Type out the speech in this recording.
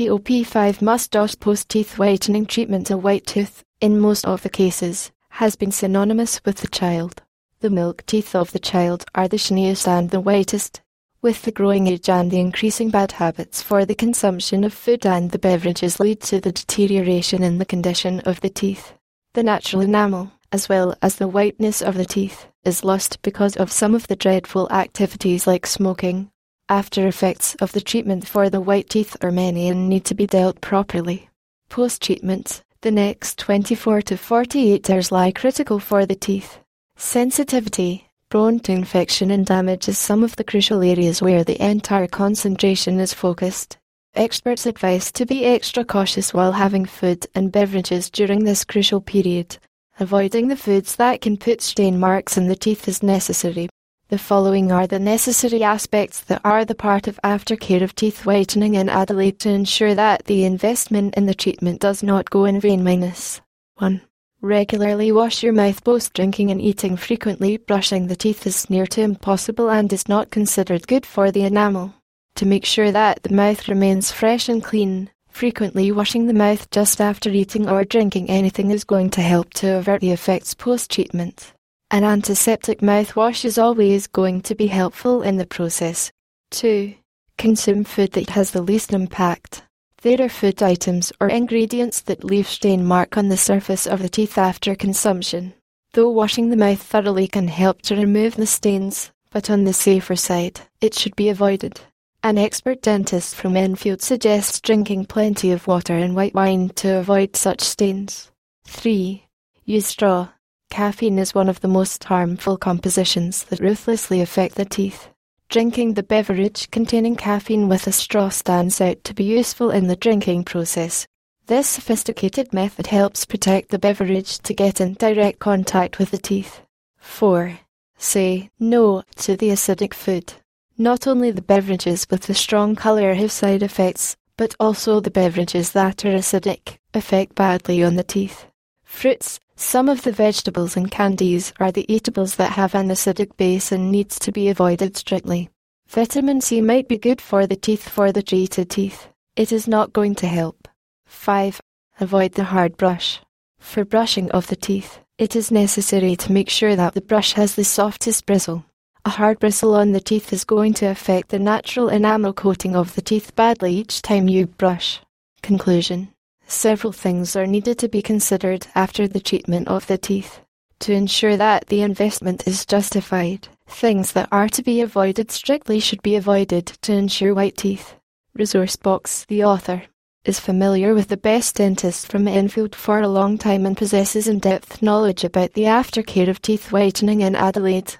TOP5 must DOS post teeth whitening treatment a white tooth, in most of the cases, has been synonymous with the child. The milk teeth of the child are the shiniest and the whitest. With the growing age and the increasing bad habits for the consumption of food and the beverages lead to the deterioration in the condition of the teeth. The natural enamel, as well as the whiteness of the teeth, is lost because of some of the dreadful activities like smoking. After effects of the treatment for the white teeth are many and need to be dealt properly. Post treatment, the next 24 to 48 hours lie critical for the teeth. Sensitivity, prone to infection and damage is some of the crucial areas where the entire concentration is focused. Experts advise to be extra cautious while having food and beverages during this crucial period. Avoiding the foods that can put stain marks in the teeth is necessary. The following are the necessary aspects that are the part of aftercare of teeth whitening in Adelaide to ensure that the investment in the treatment does not go in vain. Minus 1. Regularly wash your mouth post drinking and eating frequently. Brushing the teeth is near to impossible and is not considered good for the enamel. To make sure that the mouth remains fresh and clean, Frequently washing the mouth just after eating or drinking anything is going to help to avert the effects post treatment. An antiseptic mouthwash is always going to be helpful in the process. 2. Consume food that has the least impact. There are food items or ingredients that leave stain mark on the surface of the teeth after consumption. Though washing the mouth thoroughly can help to remove the stains, but on the safer side, it should be avoided. An expert dentist from Enfield suggests drinking plenty of water and white wine to avoid such stains. 3. Use straw. Caffeine is one of the most harmful compositions that ruthlessly affect the teeth. Drinking the beverage containing caffeine with a straw stands out to be useful in the drinking process. This sophisticated method helps protect the beverage to get in direct contact with the teeth. 4. Say no to the acidic food. Not only the beverages with the strong colour have side effects, but also the beverages that are acidic affect badly on the teeth. Fruits, some of the vegetables and candies are the eatables that have an acidic base and needs to be avoided strictly. Vitamin C might be good for the teeth for the treated teeth. It is not going to help. 5. Avoid the hard brush. For brushing of the teeth, it is necessary to make sure that the brush has the softest bristle. A hard bristle on the teeth is going to affect the natural enamel coating of the teeth badly each time you brush. Conclusion Several things are needed to be considered after the treatment of the teeth to ensure that the investment is justified. Things that are to be avoided strictly should be avoided to ensure white teeth. Resource Box, the author, is familiar with the best dentist from Enfield for a long time and possesses in depth knowledge about the aftercare of teeth whitening in Adelaide.